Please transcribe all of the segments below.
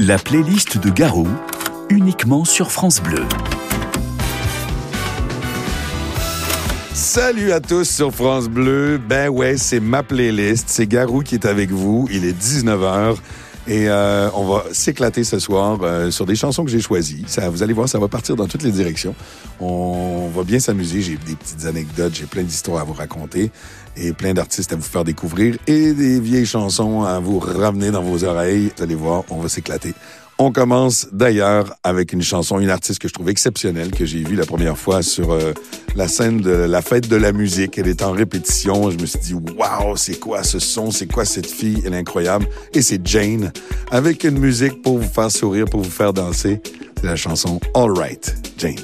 La playlist de Garou, uniquement sur France Bleu. Salut à tous sur France Bleu. Ben ouais, c'est ma playlist. C'est Garou qui est avec vous. Il est 19h. Et euh, on va s'éclater ce soir euh, sur des chansons que j'ai choisies. Ça, vous allez voir, ça va partir dans toutes les directions. On va bien s'amuser. J'ai des petites anecdotes, j'ai plein d'histoires à vous raconter et plein d'artistes à vous faire découvrir et des vieilles chansons à vous ramener dans vos oreilles. Vous allez voir, on va s'éclater. On commence d'ailleurs avec une chanson, une artiste que je trouve exceptionnelle, que j'ai vue la première fois sur euh, la scène de la fête de la musique. Elle est en répétition. Je me suis dit, waouh, c'est quoi ce son? C'est quoi cette fille? Elle est incroyable. Et c'est Jane, avec une musique pour vous faire sourire, pour vous faire danser. C'est la chanson All Right, Jane.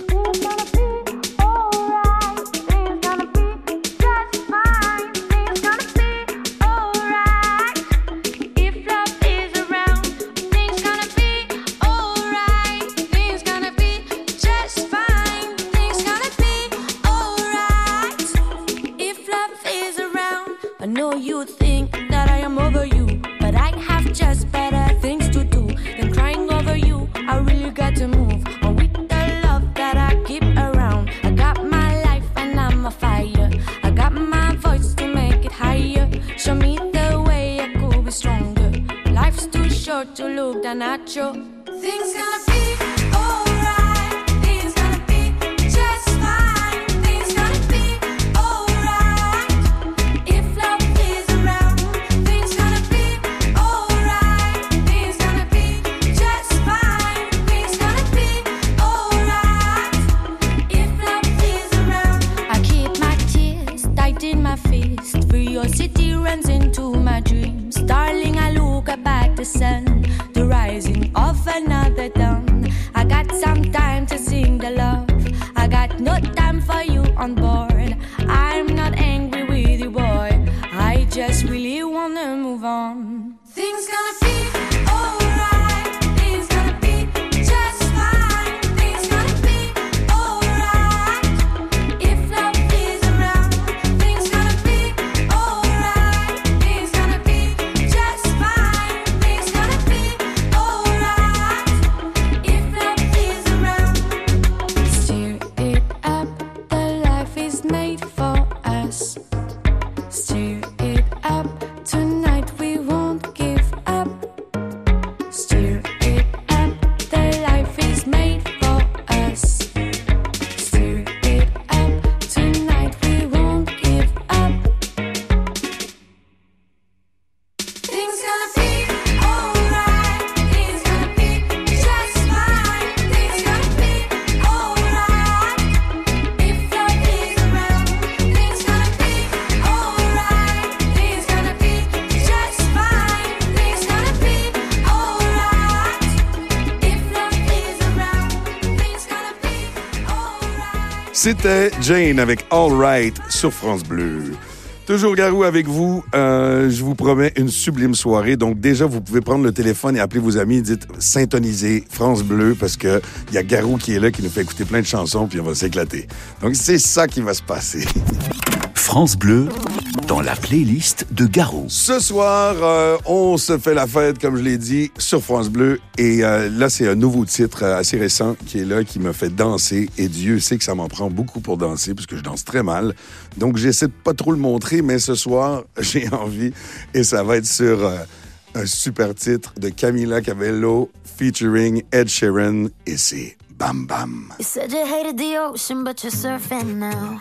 C'était Jane avec All Right sur France Bleu. Toujours Garou avec vous. Euh, je vous promets une sublime soirée. Donc déjà, vous pouvez prendre le téléphone et appeler vos amis. Dites syntoniser France Bleu parce que il y a Garou qui est là, qui nous fait écouter plein de chansons, puis on va s'éclater. Donc c'est ça qui va se passer. France Bleu dans la playlist de Garou. Ce soir, euh, on se fait la fête, comme je l'ai dit, sur France Bleu. Et euh, là, c'est un nouveau titre euh, assez récent qui est là, qui me fait danser. Et Dieu sait que ça m'en prend beaucoup pour danser, parce que je danse très mal. Donc, j'essaie de pas trop le montrer, mais ce soir, j'ai envie. Et ça va être sur un super titre de Camila Cabello featuring Ed Sheeran. Et c'est Bam Bam. You said you hated the ocean, but you're surfing now.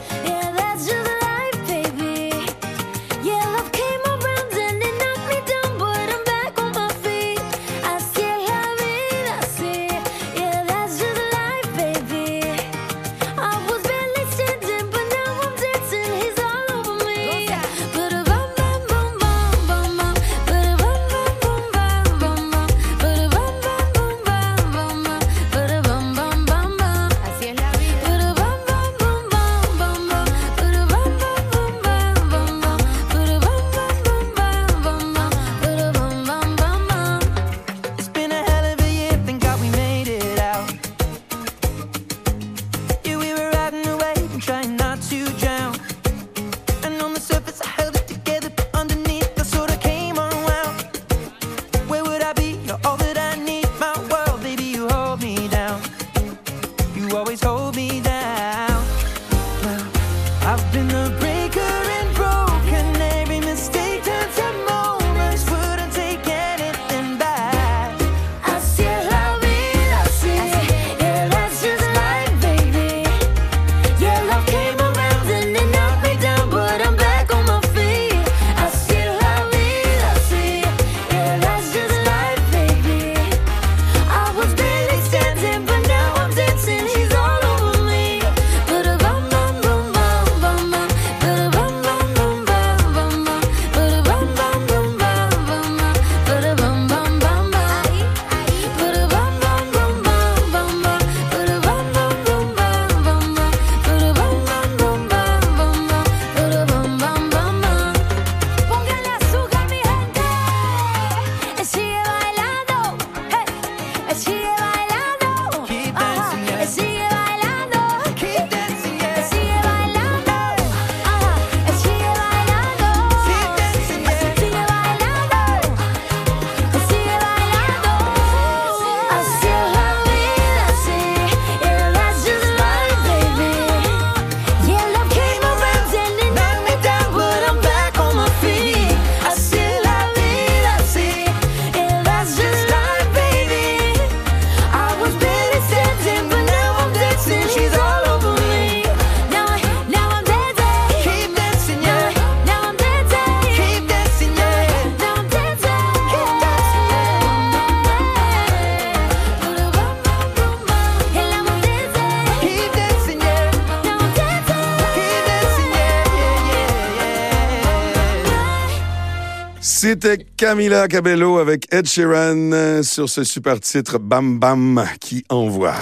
C'était Camila Cabello avec Ed Sheeran euh, sur ce super titre Bam Bam qui envoie.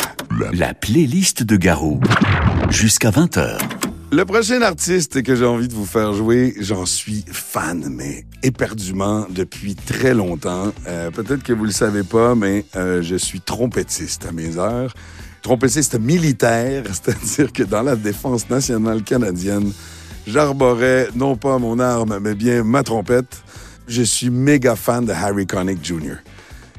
La playlist de Garou. Jusqu'à 20h. Le prochain artiste que j'ai envie de vous faire jouer, j'en suis fan, mais éperdument depuis très longtemps. Euh, Peut-être que vous le savez pas, mais euh, je suis trompettiste à mes heures. Trompettiste militaire, c'est-à-dire que dans la défense nationale canadienne, j'arborais non pas mon arme, mais bien ma trompette. Je suis méga fan de Harry Connick Jr.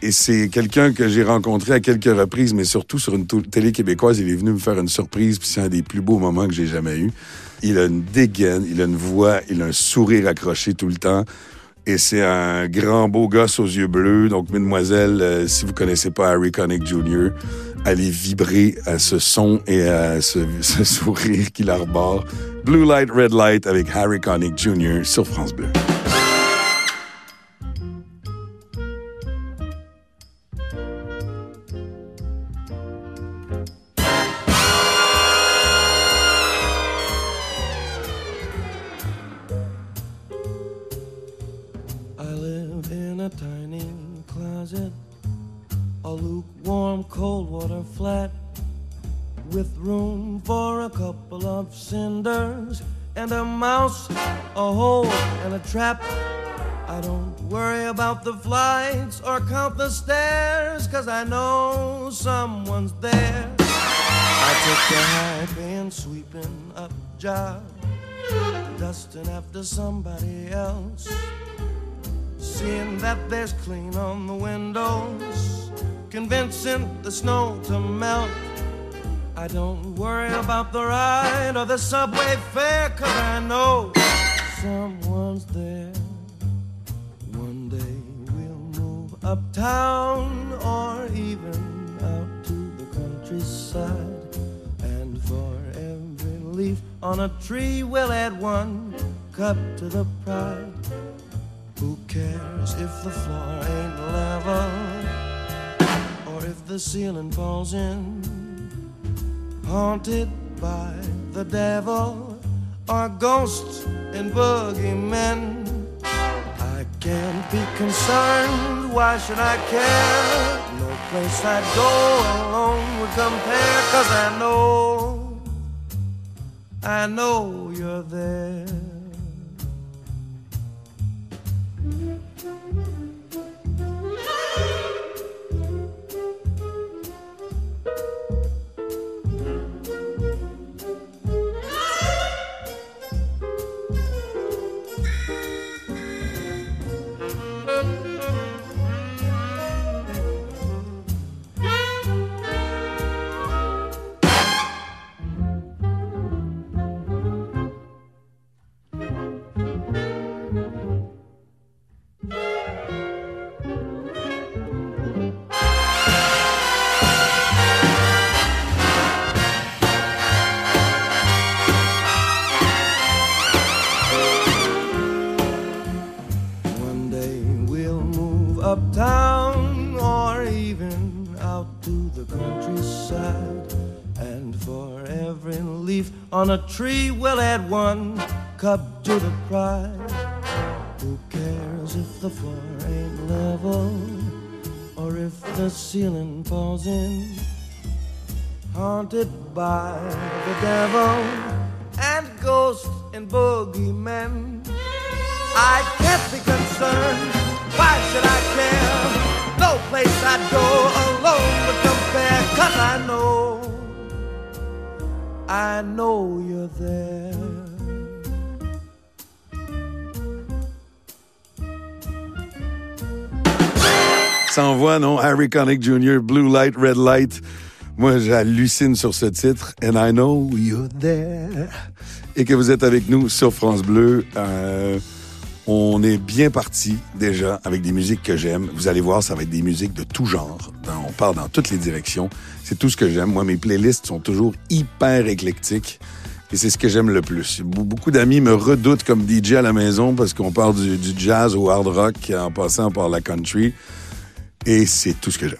Et c'est quelqu'un que j'ai rencontré à quelques reprises, mais surtout sur une télé québécoise. Il est venu me faire une surprise, puis c'est un des plus beaux moments que j'ai jamais eu. Il a une dégaine, il a une voix, il a un sourire accroché tout le temps. Et c'est un grand beau gosse aux yeux bleus. Donc, mesdemoiselles, euh, si vous connaissez pas Harry Connick Jr., allez vibrer à ce son et à ce sourire qu'il arbore. Blue Light, Red Light avec Harry Connick Jr. sur France Bleu. Trap. I don't worry about the flights or count the stairs, cause I know someone's there. I took the high paying sweeping up job, dusting after somebody else. Seeing that there's clean on the windows, convincing the snow to melt. I don't worry about the ride or the subway fare, cause I know someone's there. One day we'll move uptown or even out to the countryside. And for every leaf on a tree, we'll add one cup to the pride. Who cares if the floor ain't level or if the ceiling falls in? Haunted by the devil or ghosts and boogeymen. I can't be concerned, why should I care? No place I'd go alone would compare, cause I know, I know you're there. On a tree, we'll add one cup to the pride. Who cares if the floor ain't level or if the ceiling falls in? Haunted by the devil and ghosts and boogeymen. I can't be concerned. Why should I care? No place I'd go alone would compare. Cause I know, I know you're there. Ça envoie, non? Harry Connick Jr., Blue Light, Red Light. Moi, j'hallucine sur ce titre. And I know you're there. Et que vous êtes avec nous sur France Bleu. Euh, on est bien parti déjà avec des musiques que j'aime. Vous allez voir, ça va être des musiques de tout genre. On part dans toutes les directions. C'est tout ce que j'aime. Moi, mes playlists sont toujours hyper éclectiques. Et c'est ce que j'aime le plus. Beaucoup d'amis me redoutent comme DJ à la maison parce qu'on part du, du jazz au hard rock en passant par la country. Et c'est tout ce que j'aime.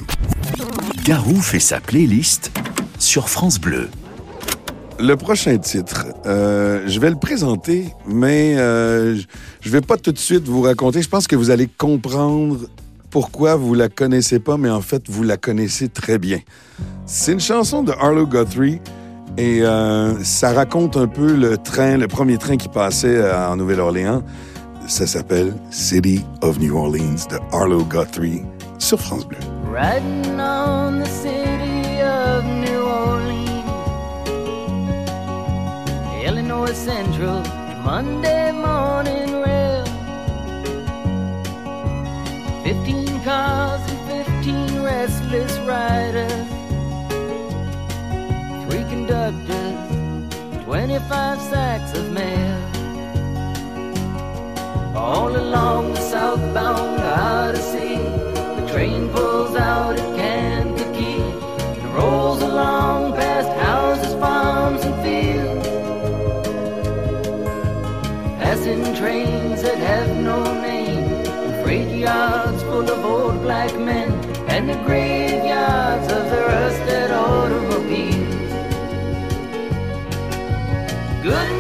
Garou fait sa playlist sur France Bleu. Le prochain titre, euh, je vais le présenter, mais euh, je vais pas tout de suite vous raconter. Je pense que vous allez comprendre pourquoi vous la connaissez pas, mais en fait, vous la connaissez très bien. C'est une chanson de Arlo Guthrie et euh, ça raconte un peu le train, le premier train qui passait en Nouvelle-Orléans. Ça s'appelle City of New Orleans de Arlo Guthrie sur France Bleu. Illinois Central, Monday morning rail. Fifteen cars and fifteen restless riders, three conductors, twenty-five sacks of mail. All along the southbound Odyssey, the train pulls out at Kankakee and rolls along past houses, farms, and fields. Passing trains that have no name, and freight yards full of old black men, and the graveyards of the rusted automobiles. Good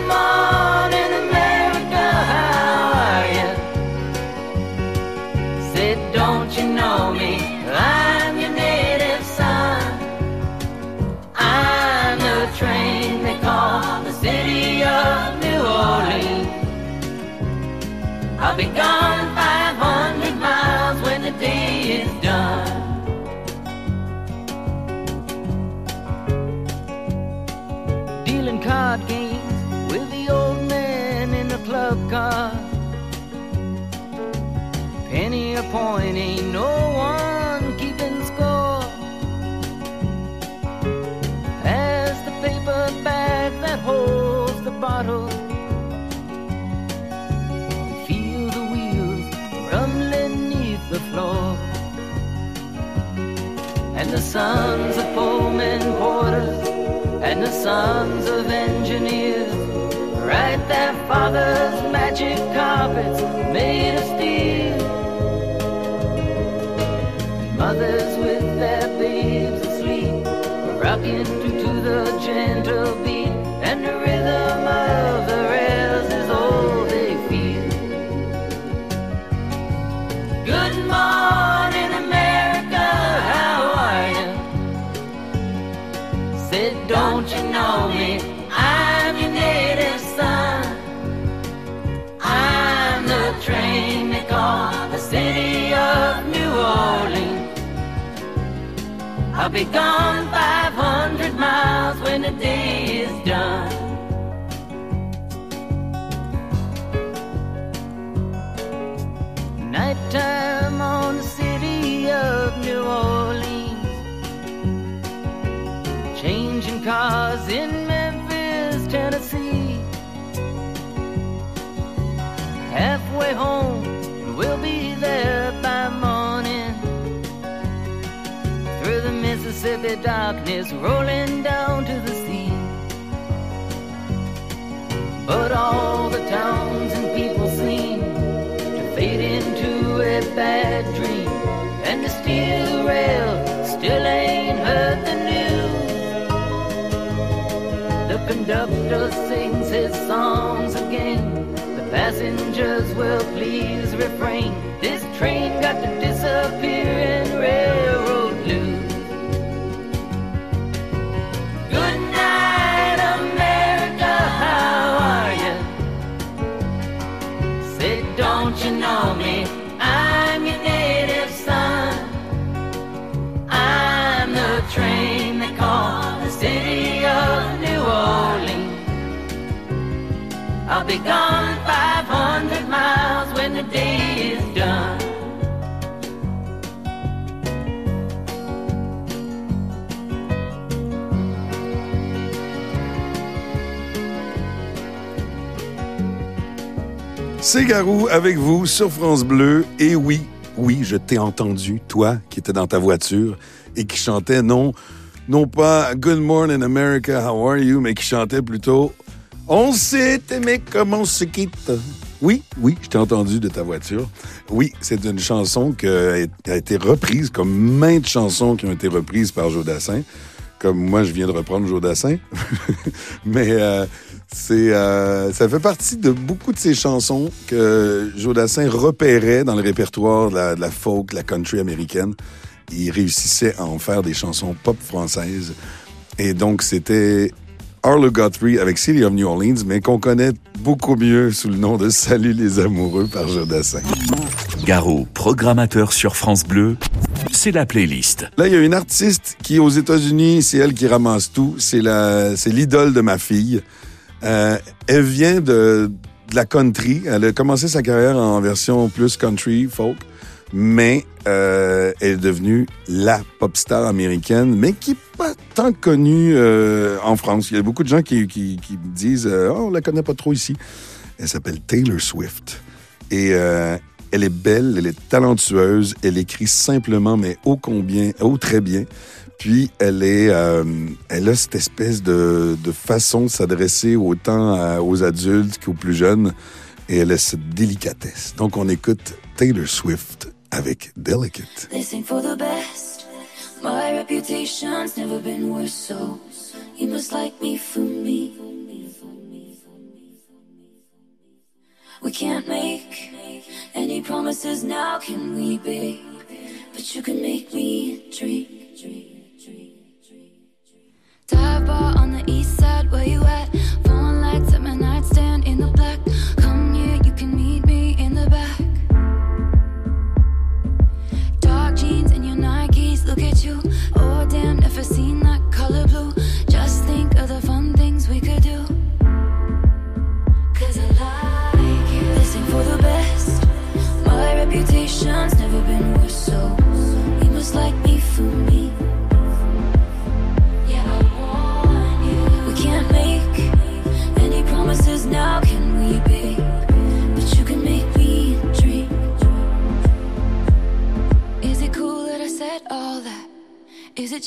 point, ain't no one keeping score. As the paper bag that holds the bottle. Feel the wheels rumbling neath the floor. And the sons of Pullman porters and the sons of engineers write their father's magic carpets made of steel. I'll be gone 500 miles when the day is done. the darkness rolling down to the sea. But all the towns and people seem to fade into a bad dream. And the steel rail still ain't heard the news. The conductor sings his songs again. The passengers will please refrain C'est Garou avec vous sur France Bleu. Et oui, oui, je t'ai entendu, toi qui étais dans ta voiture et qui chantait non, non pas Good Morning America, how are you, mais qui chantait plutôt On s'est aimé comme on se quitte. Oui, oui, je t'ai entendu de ta voiture. Oui, c'est une chanson qui a été reprise, comme maintes chansons qui ont été reprises par Jodassin. Comme moi, je viens de reprendre Jodassin. Mais euh, c'est, euh, ça fait partie de beaucoup de ces chansons que Jodassin repérait dans le répertoire de la, folk, de la country américaine. Il réussissait à en faire des chansons pop françaises. Et donc, c'était Arlo Guthrie avec City of New Orleans, mais qu'on connaît beaucoup mieux sous le nom de Salut les amoureux par Jodassin. Programmateur sur France Bleu, c'est la playlist. Là, il y a une artiste qui, aux États-Unis, c'est elle qui ramasse tout. C'est l'idole de ma fille. Euh, elle vient de, la country. Elle a commencé sa carrière en version plus country, folk, mais euh, elle est devenue la pop star américaine, mais qui n'est pas tant connue euh, en France. Il y a beaucoup de gens qui, qui, disent Oh, on la connaît pas trop ici. Elle s'appelle Taylor Swift. Et elle est belle, elle est talentueuse, elle écrit simplement, mais ô combien, ô très bien. Puis elle est, euh, elle a cette espèce de, de façon de s'adresser autant aux adultes qu'aux plus jeunes, et elle a cette délicatesse. Donc on écoute Taylor Swift avec Delicate. My reputation's never been worse, so you must like me for me. We can't make any promises now, can we, babe? But you can make me dream. Dive bar on the east side, where you at?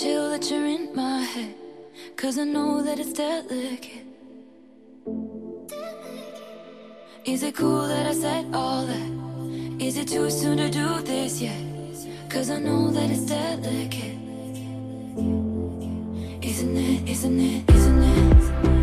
Chill that you're in my head? Cause I know that it's delicate. Is it cool that I said all that? Is it too soon to do this yet? Cause I know that it's delicate. Isn't it, isn't it, isn't it?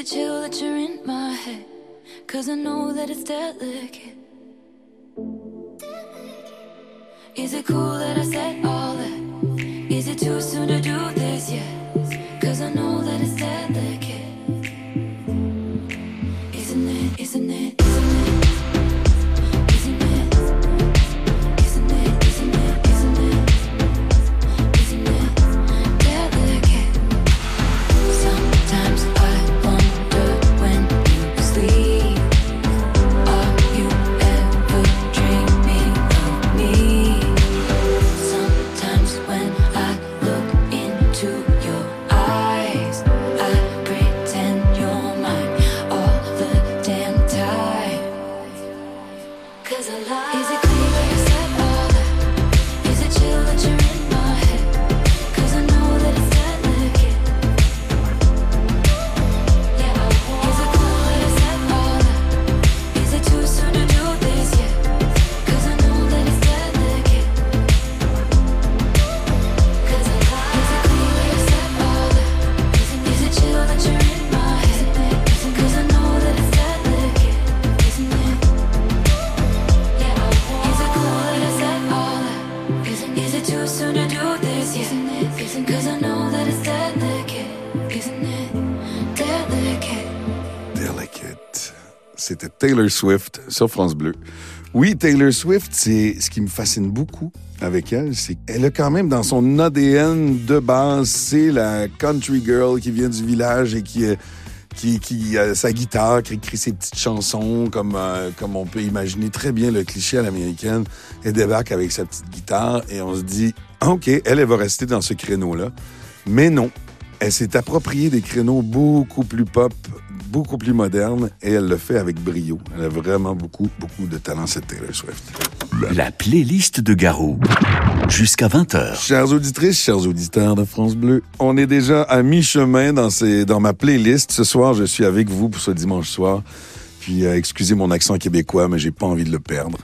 It chill that you're in my head? Cause I know that it's delicate. Is it cool that I said all that? Is it too soon to do this yet? Taylor Swift sur France Bleu. Oui, Taylor Swift, c'est ce qui me fascine beaucoup avec elle, c'est qu'elle a quand même dans son ADN de base, c'est la country girl qui vient du village et qui qui, qui a sa guitare, qui écrit ses petites chansons, comme, euh, comme on peut imaginer très bien le cliché à l'américaine. Elle débarque avec sa petite guitare et on se dit, OK, elle, elle va rester dans ce créneau-là. Mais non, elle s'est appropriée des créneaux beaucoup plus pop, beaucoup plus modernes et elle le fait avec brio. Elle a vraiment beaucoup, beaucoup de talent, cette Taylor Swift. La playlist de Garou. Jusqu'à 20h. Chères auditrices, chers auditeurs de France Bleu, on est déjà à mi-chemin dans, ces, dans ma playlist. Ce soir, je suis avec vous pour ce dimanche soir. Puis, euh, excusez mon accent québécois, mais j'ai pas envie de le perdre.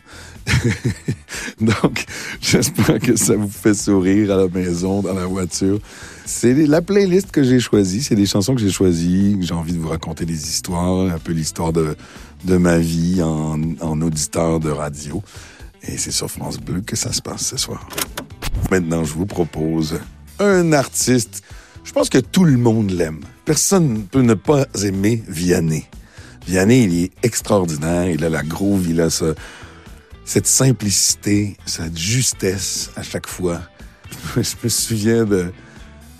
Donc, j'espère que ça vous fait sourire à la maison, dans la voiture. C'est la playlist que j'ai choisie. C'est des chansons que j'ai choisies. J'ai envie de vous raconter des histoires, un peu l'histoire de, de ma vie en, auditeur de radio. Et c'est sur France Bleu que ça se passe ce soir. Maintenant, je vous propose un artiste. Je pense que tout le monde l'aime. Personne ne peut ne pas aimer Vianney. Vianney, il est extraordinaire. Il a la groove, il a ce, cette simplicité, cette justesse à chaque fois. Je me souviens de,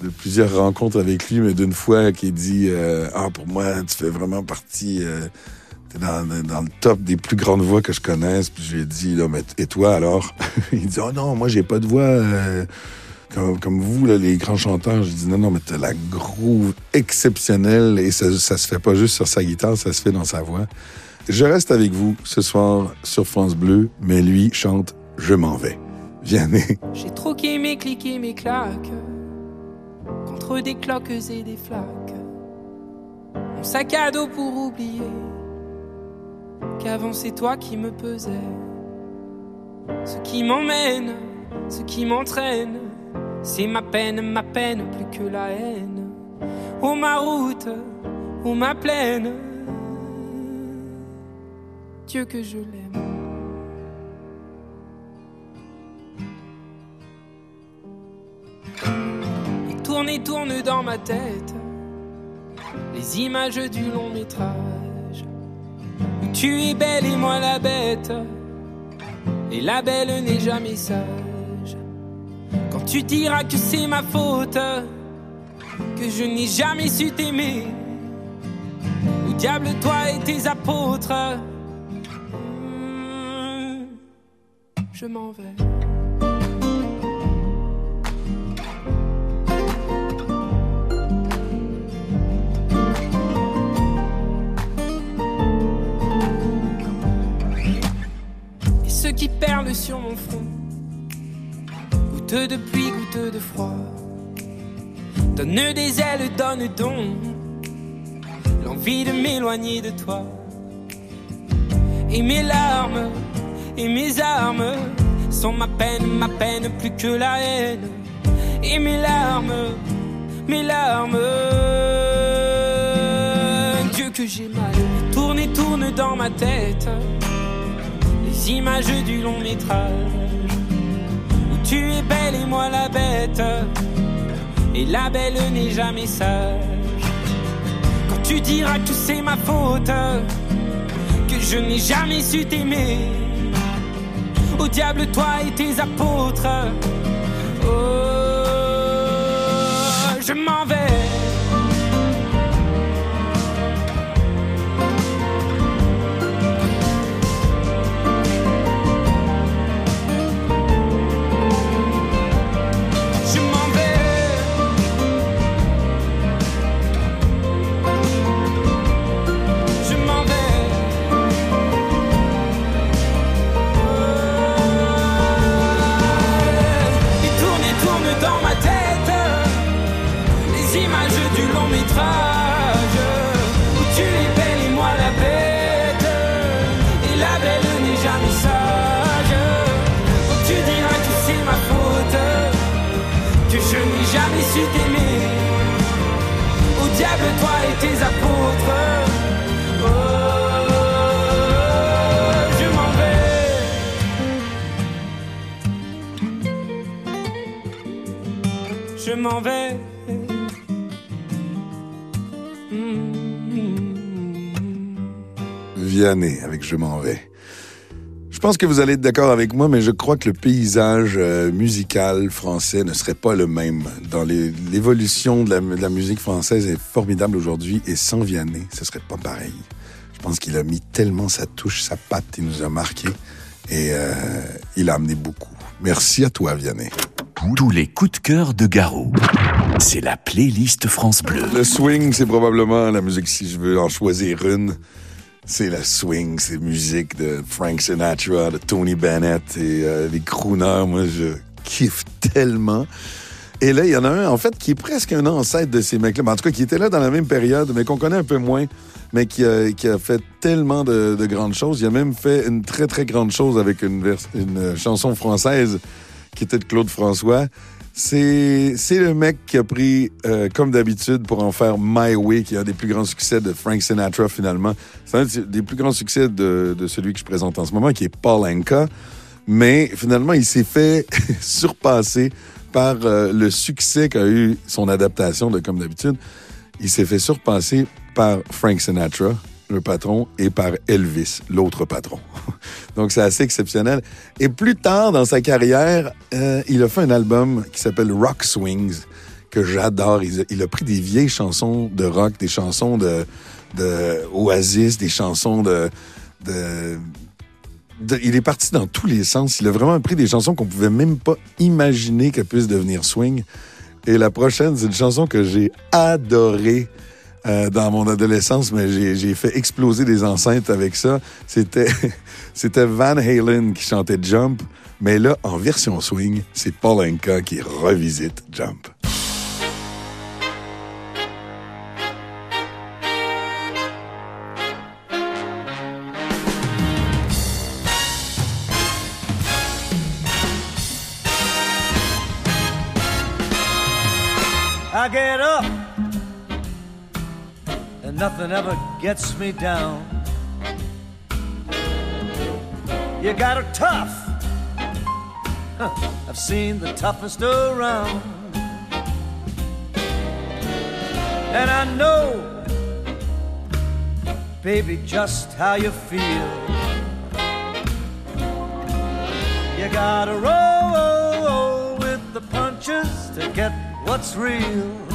de plusieurs rencontres avec lui, mais d'une fois qui dit euh, Ah, pour moi, tu fais vraiment partie. Euh, t'es dans, le top des plus grandes voix que je connaisse. Puis je lui ai dit non, mais et toi alors Il dit Oh non, moi j'ai pas de voix. Euh, comme, vous, là, les grands chanteurs, je dis non, non, mais t'as la groove exceptionnelle et ça, ça se fait pas juste sur sa guitare, ça se fait dans sa voix. Je reste avec vous ce soir sur France Bleu, mais lui chante Je m'en vais. Vianney. J'ai troqué mes clics et mes claques contre des cloques et des flaques. Mon sac à dos pour oublier qu'avant c'est toi qui me pesais. Ce qui m'emmène, ce qui m'entraîne, c'est ma peine, ma peine plus que la haine. Oh ma route, oh ma plaine Dieu que je l'aime. Et tourne et tourne dans ma tête les images du long métrage. Où tu es belle et moi la bête. Et la belle n'est jamais sage. Tu diras que c'est ma faute, que je n'ai jamais su t'aimer. Au diable, toi et tes apôtres. je m'en vais. Et ceux qui perlent sur mon front, goutte de pluie, goutte de froid, donne des ailes, donne donc l'envie de m'éloigner de toi. Et mes larmes et mes armes sont ma peine, ma peine plus que la haine. Et mes larmes, mes larmes, Dieu que j'ai mal, tourne et tourne dans ma tête les images du long métrage tu es belle et moi la bête. Et la belle n'est jamais sage. Quand tu diras que c'est ma faute, que je n'ai jamais su t'aimer au diable, toi et tes apôtres. Oh, je m'en vais. Je m'en vais. Vianney avec Je m'en vais. Je pense que vous allez être d'accord avec moi, mais je crois que le paysage euh, musical français ne serait pas le même. Dans l'évolution de, la, musique française est formidable aujourd'hui et sans Vianney, ce serait pas pareil. Je pense qu'il a mis tellement sa touche, sa patte, il nous a marqué et euh, il a amené beaucoup. Merci à toi, Vianney. Tous les coups de cœur de Garou. C'est la playlist France Bleu. Le swing, c'est probablement la musique, si je veux en choisir une. C'est la swing, c'est musique de Frank Sinatra, de Tony Bennett et euh, les crooners. Moi, je kiffe tellement. Et là, il y en a un, en fait, qui est presque un ancêtre de ces mecs-là. En tout cas, qui était là dans la même période, mais qu'on connaît un peu moins, mais qui a, fait tellement de, de, grandes choses. Il a même fait une très, très grande chose avec une chanson française qui était de Claude François. C'est, le mec qui a pris, euh, comme d'habitude, pour en faire My Way, qui est un des plus grands succès de Frank Sinatra, finalement. C'est un des plus grands succès de, de celui que je présente en ce moment, qui est Paul Anka. Mais finalement, il s'est fait surpasser par euh, le succès qu'a eu son adaptation de Comme d'habitude. Il s'est fait surpasser par Frank Sinatra, le patron, et par Elvis, l'autre patron. Donc, c'est assez exceptionnel. Et plus tard dans sa carrière, euh, il a fait un album qui s'appelle Rock Swings, que j'adore. Il, a pris des vieilles chansons de rock, des chansons de, Oasis, des chansons de, de il est parti dans tous les sens. Il a vraiment pris des chansons qu'on pouvait même pas imaginer qu'elles puissent devenir swing. Et la prochaine, c'est une chanson que j'ai adorée. Euh, dans mon adolescence, mais j'ai fait exploser des enceintes avec ça. C'était c'était Van Halen qui chantait Jump, mais là, en version swing, c'est Paul Anka qui revisite Jump. Nothing ever gets me down. You got it tough. Huh, I've seen the toughest around. And I know, baby, just how you feel. You gotta roll with the punches to get what's real.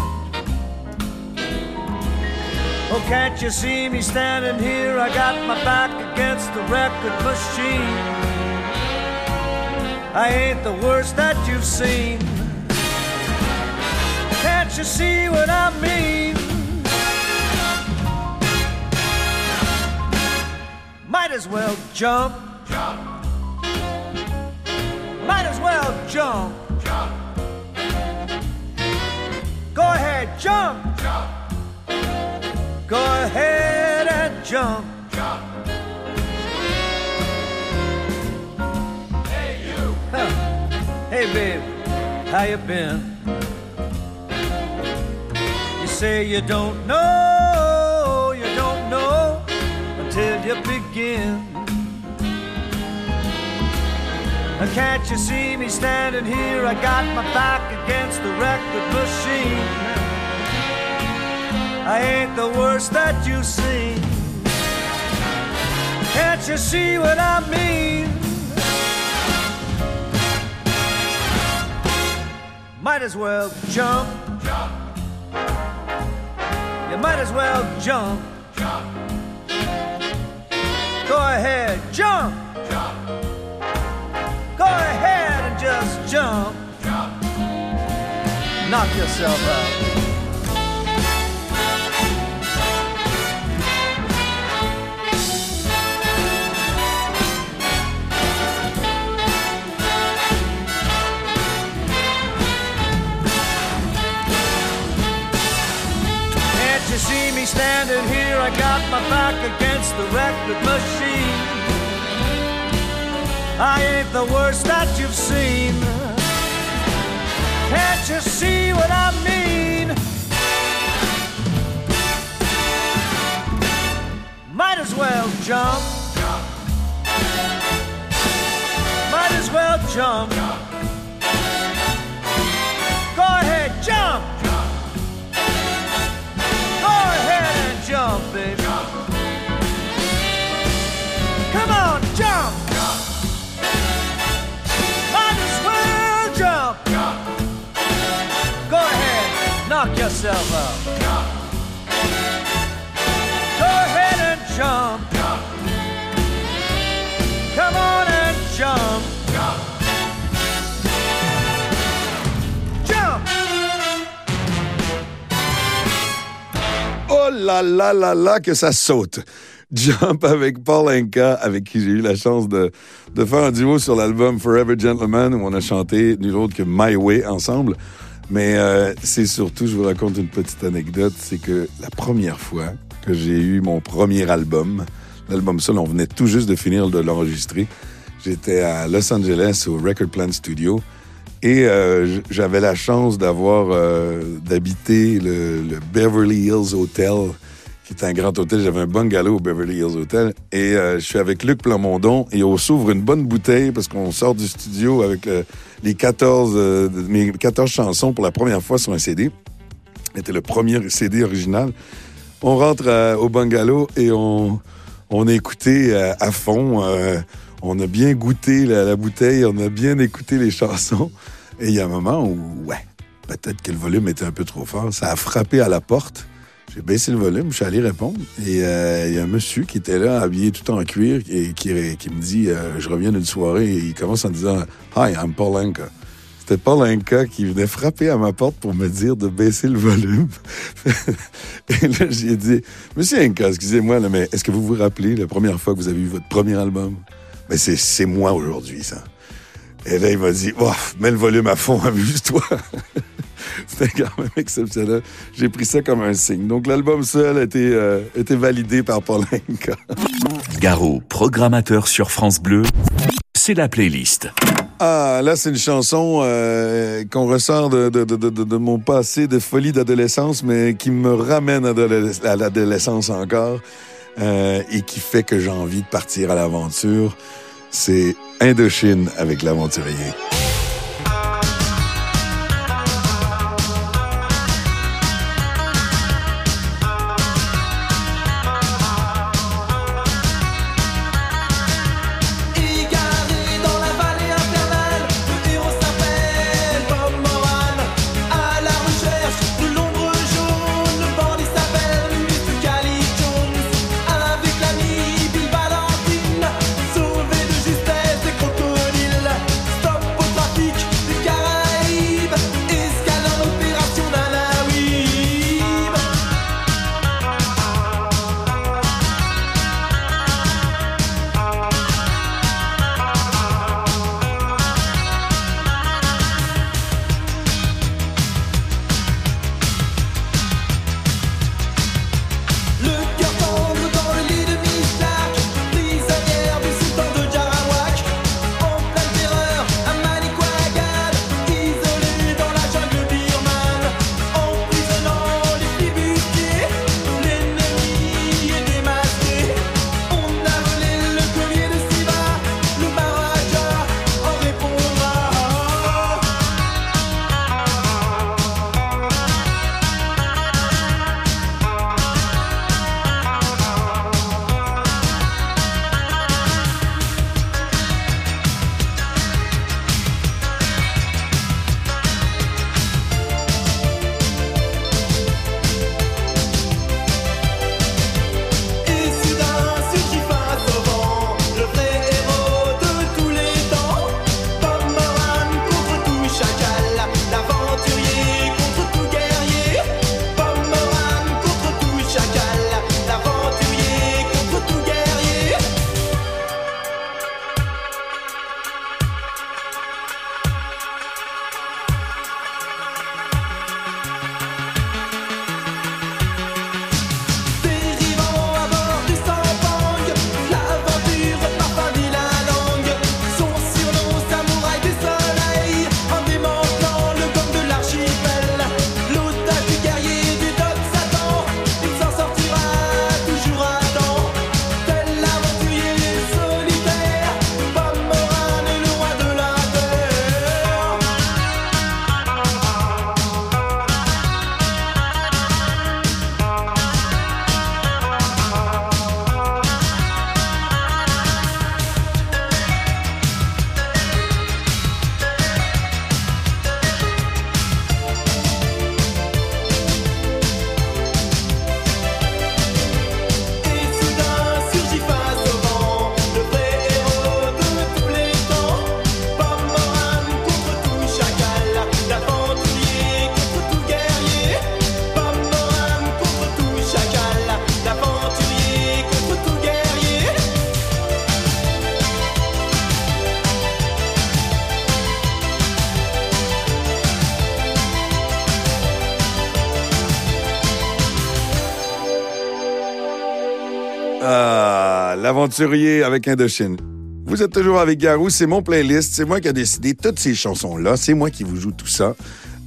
Oh, can't you see me standing here? I got my back against the record machine. I ain't the worst that you've seen. Can't you see what I mean? Might as well jump. Jump. Might as well jump. Jump. Go ahead, jump. Go ahead and jump. Jump. Hey, you. Huh. Hey, babe, how you been? You say you don't know, you don't know until you begin. Can't you see me standing here? I got my back against the record machine. I ain't the worst that you've seen. Can't you see what I mean? Might as well jump. jump. You might as well jump. jump. Go ahead, jump. jump. Go ahead and just jump. jump. Knock yourself out. Me standing here, I got my back against the record machine. I ain't the worst that you've seen. Can't you see what I mean? Might as well jump. Might as well jump. Là là là là que ça saute. Jump avec Paul Anka, avec qui j'ai eu la chance de, faire un duo sur l'album Forever Gentleman, où on a chanté nul autre que My Way ensemble. Mais euh, c'est surtout, je vous raconte une petite anecdote, c'est que la première fois que j'ai eu mon premier album, l'album seul, on venait tout juste de finir de l'enregistrer. J'étais à Los Angeles au Record Plant Studio et euh, j'avais la chance d'avoir euh, d'habiter le, le Beverly Hills Hotel, qui est un grand hôtel. J'avais un bungalow au Beverly Hills Hotel et euh, je suis avec Luc Plamondon et on s'ouvre une bonne bouteille parce qu'on sort du studio avec le- les 14 euh, mes 14 chansons pour la première fois sur un CD. C'était le premier CD original. On rentre euh, au bungalow et on, on euh, à fond. On a bien goûté la, bouteille, on a bien écouté les chansons. Et il y a un moment où, ouais, peut-être que le volume était un peu trop fort. Ça a frappé à la porte. J'ai baissé le volume, je suis allé répondre. Et euh, il y a un monsieur qui était là, habillé tout en cuir, et qui, me dit euh, Je reviens d'une soirée. Et il commence en disant Hi, I'm Paul Anka. C'était Paul Anka qui venait frapper à ma porte pour me dire de baisser le volume. et là, j'ai dit Monsieur Anka, excusez-moi, mais est-ce que vous vous rappelez la première fois que vous avez eu votre premier album? Mais c'est c'est moi aujourd'hui, ça. Et là, il m'a dit, oh, mets le volume à fond, amuse-toi. C'était quand même exceptionnel. J'ai pris ça comme un signe. Donc, l'album seul a été, euh, été validé par Paul Anka. Garot, programmateur sur France Bleu, c'est la playlist. Ah, là, c'est une chanson euh, qu'on ressort de, de, de, de, de mon passé de folie d'adolescence, mais qui me ramène à l'adolescence encore euh, et qui fait que j'ai envie de partir à l'aventure. C'est Indochine avec l'aventurier. L'aventurier avec Indochine. Vous êtes toujours avec Garou, c'est mon playlist, c'est moi qui ai décidé toutes ces chansons-là, c'est moi qui vous joue tout ça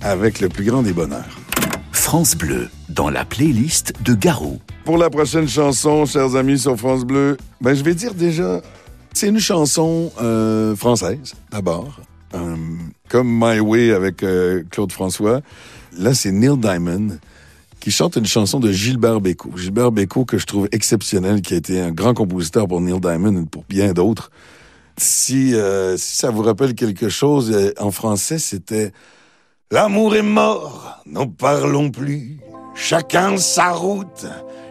avec le plus grand des bonheurs. France Bleu, dans la playlist de Garou. Pour la prochaine chanson, chers amis sur France Bleu, ben, je vais dire déjà, c'est une chanson euh, française, d'abord. Euh, comme My Way avec euh, Claude François. Là, c'est Neil Diamond qui chante une chanson de Gilbert Bécaud. Gilbert Bécaud, que je trouve exceptionnel, qui a été un grand compositeur pour Neil Diamond et pour bien d'autres. Si, euh, si ça vous rappelle quelque chose, euh, en français, c'était L'amour est mort, n'en parlons plus. Chacun sa route,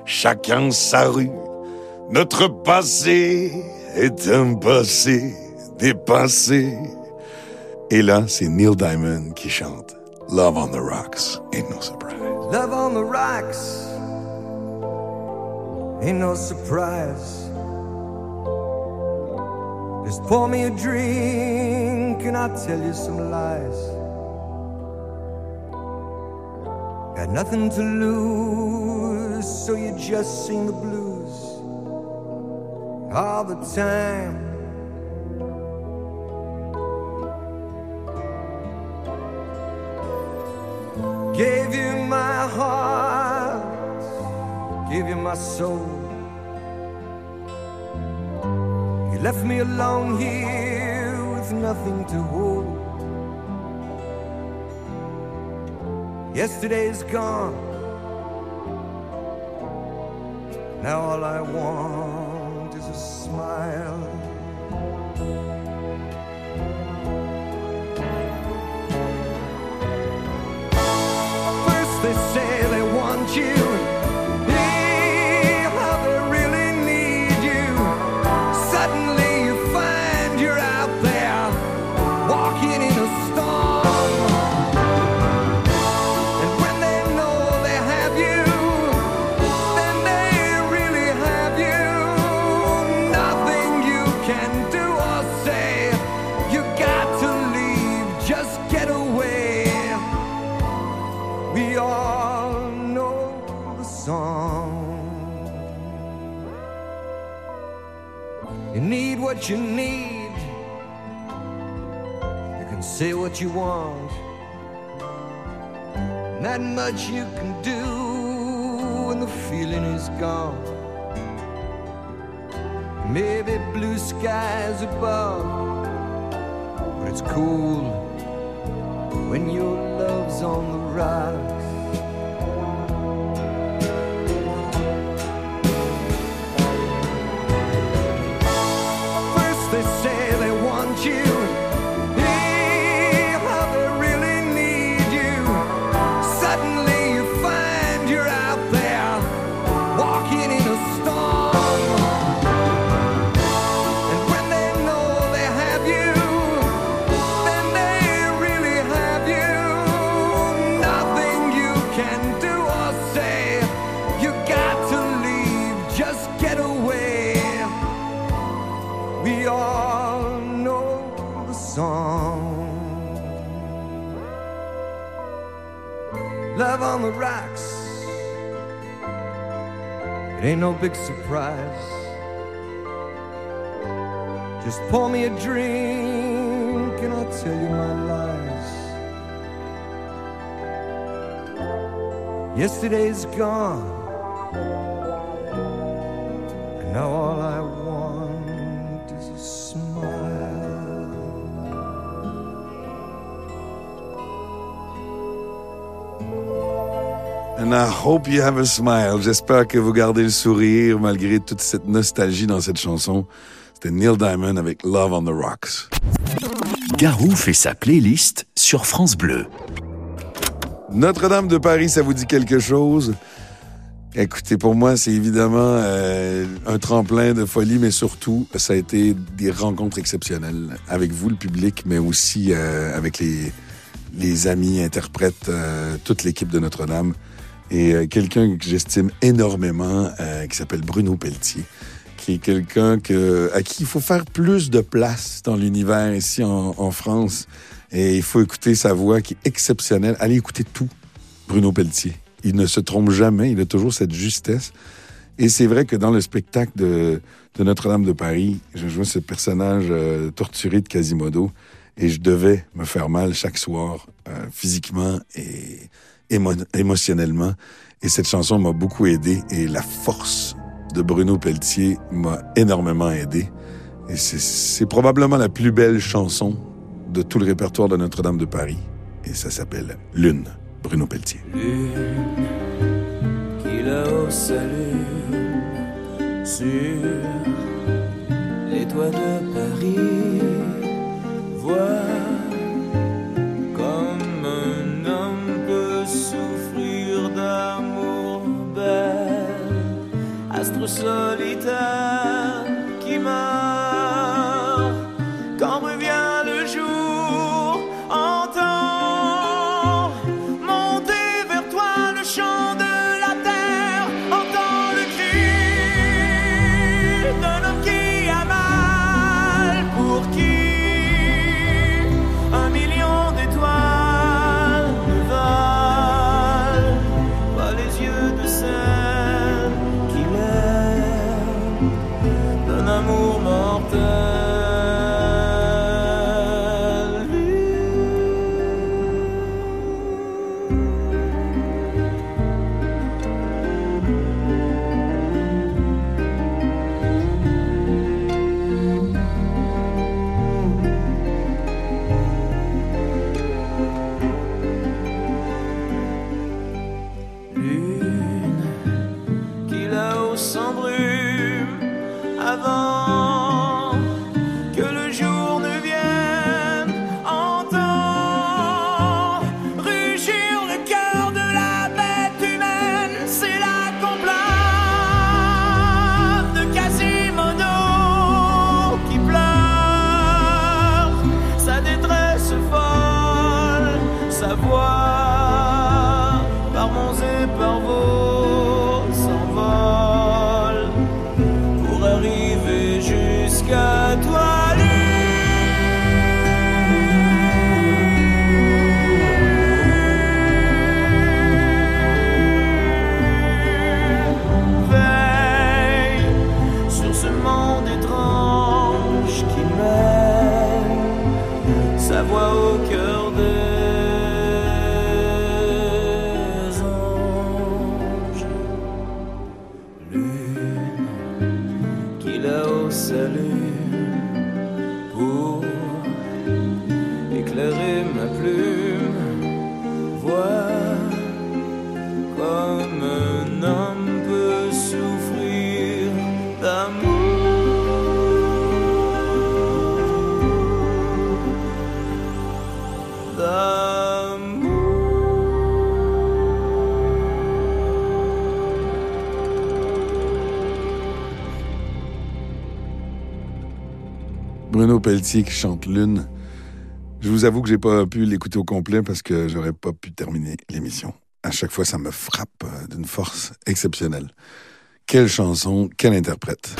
chacun sa rue. Notre passé est un passé dépassé. Et là, c'est Neil Diamond qui chante Love on the Rocks, ain't no surprise. Love on the rocks ain't no surprise. Just pour me a drink and I'll tell you some lies. Got nothing to lose, so you just sing the blues all the time. Gave you my heart, gave you my soul. You left me alone here with nothing to hold. Yesterday's gone. Now all I want is a smile. Not much you can do when the feeling is gone. Maybe blue skies above, but it's cool on the rocks. It ain't no big surprise. Just pour me a drink and I'll tell you my lies. Yesterday's gone. And I hope you have a smile. J'espère que vous gardez le sourire malgré toute cette nostalgie dans cette chanson. C'était Neil Diamond avec Love on the Rocks. Garou fait sa playlist sur France Bleu. Notre-Dame de Paris, ça vous dit quelque chose? Écoutez, pour moi, c'est évidemment euh, un tremplin de folie, mais surtout, ça a été des rencontres exceptionnelles avec vous, le public, mais aussi euh, avec les, les amis, interprètes, euh, toute l'équipe de Notre-Dame. Et euh, quelqu'un que j'estime énormément, euh, qui s'appelle Bruno Pelletier, qui est quelqu'un que, à qui il faut faire plus de place dans l'univers ici en, France. Et il faut écouter sa voix qui est exceptionnelle. Allez écouter tout, Bruno Pelletier. Il ne se trompe jamais, il a toujours cette justesse. Et c'est vrai que dans le spectacle de, Notre-Dame de Paris, je jouais ce personnage euh, torturé de Quasimodo et je devais me faire mal chaque soir, physiquement et émo- émotionnellement. Et cette chanson m'a beaucoup aidé et la force de Bruno Pelletier m'a énormément aidé. Et c'est- probablement la plus belle chanson de tout le répertoire de Notre-Dame de Paris. Et ça s'appelle Lune, Bruno Pelletier. Lune qui là-haut sur les toits de Paris. Vois solitário. love. Bruno Pelletier qui chante Lune. Je vous avoue que j'ai pas pu l'écouter au complet parce que j'aurais pas pu terminer l'émission. À chaque fois, ça me frappe euh, d'une force exceptionnelle. Quelle chanson, quel interprète.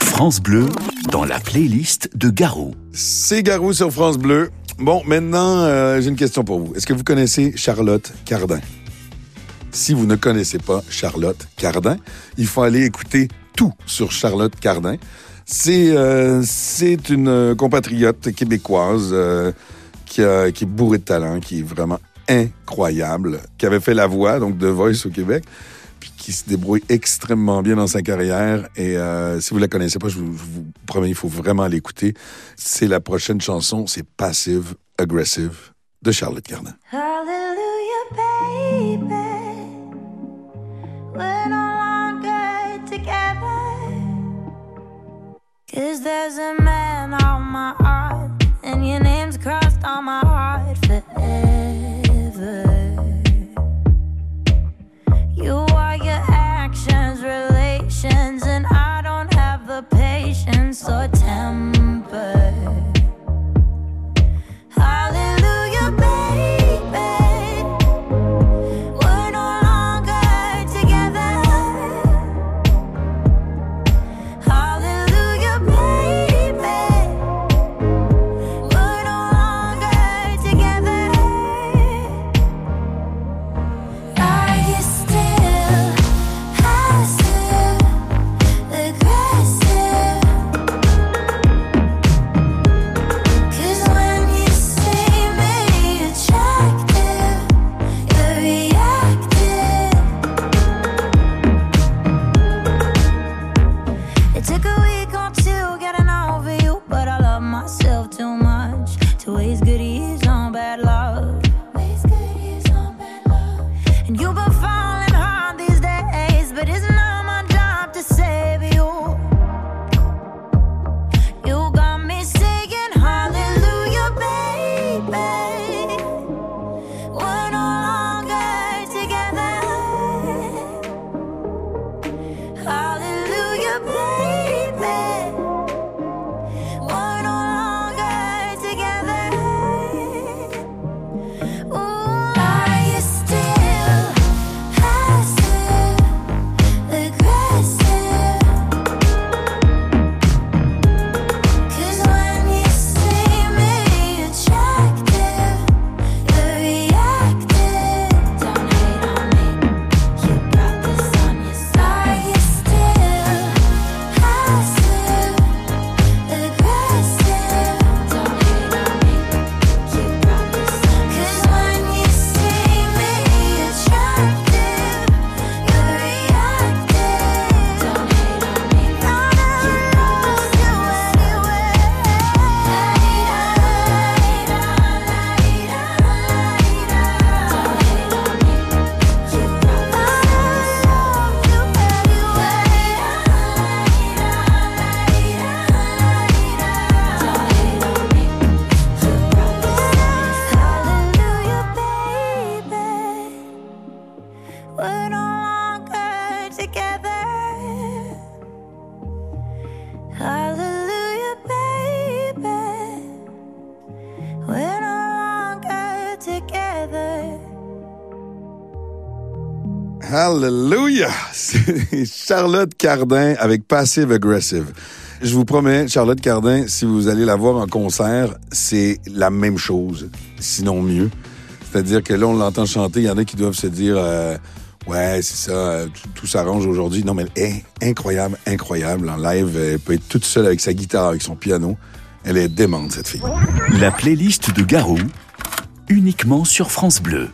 France Bleu, dans la playlist de Garou. C'est Garou sur France Bleu. Bon, maintenant, euh, j'ai une question pour vous. Est-ce que vous connaissez Charlotte Cardin? Si vous ne connaissez pas Charlotte Cardin, il faut aller écouter tout sur Charlotte Cardin. C'est euh, c'est une compatriote québécoise euh, qui, a- qui est bourrée de talent, qui est vraiment incroyable, qui avait fait la voix, donc de Voice au Québec, puis qui se débrouille extrêmement bien dans sa carrière. Et euh, si vous la connaissez pas, je vous, je vous promets, il faut vraiment l'écouter. C'est la prochaine chanson, c'est Passive Aggressive de Charlotte Cardin. Hallelujah, baby. Together. Cause there's a man on my heart, and your name's crossed on my heart forever. You are your actions, relations, and I don't have the patience or temper. Hallelujah! C'est Charlotte Cardin avec Passive Aggressive. Je vous promets, Charlotte Cardin, si vous allez la voir en concert, c'est la même chose, sinon mieux. C'est-à-dire que là, on l'entend chanter, il y en a qui doivent se dire euh, Ouais, c'est ça, euh, tout, tout s'arrange aujourd'hui. Non, mais elle est incroyable, incroyable. En live, elle peut être toute seule avec sa guitare, avec son piano. Elle est démente, cette fille. La playlist de Garou, uniquement sur France Bleu.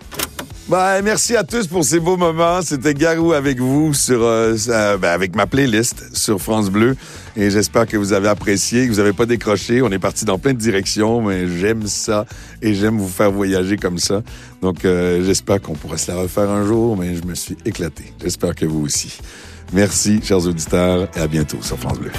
Ben, merci à tous pour ces beaux moments. C'était Garou avec vous sur euh, ça- ben, avec ma playlist sur France Bleu. Et j'espère que vous avez apprécié, que vous n'avez pas décroché. On est parti dans plein de directions, mais j'aime ça et j'aime vous faire voyager comme ça. Donc euh, j'espère qu'on pourra se la refaire un jour, mais je me suis éclaté. J'espère que vous aussi. Merci, chers auditeurs, et à bientôt sur France Bleu.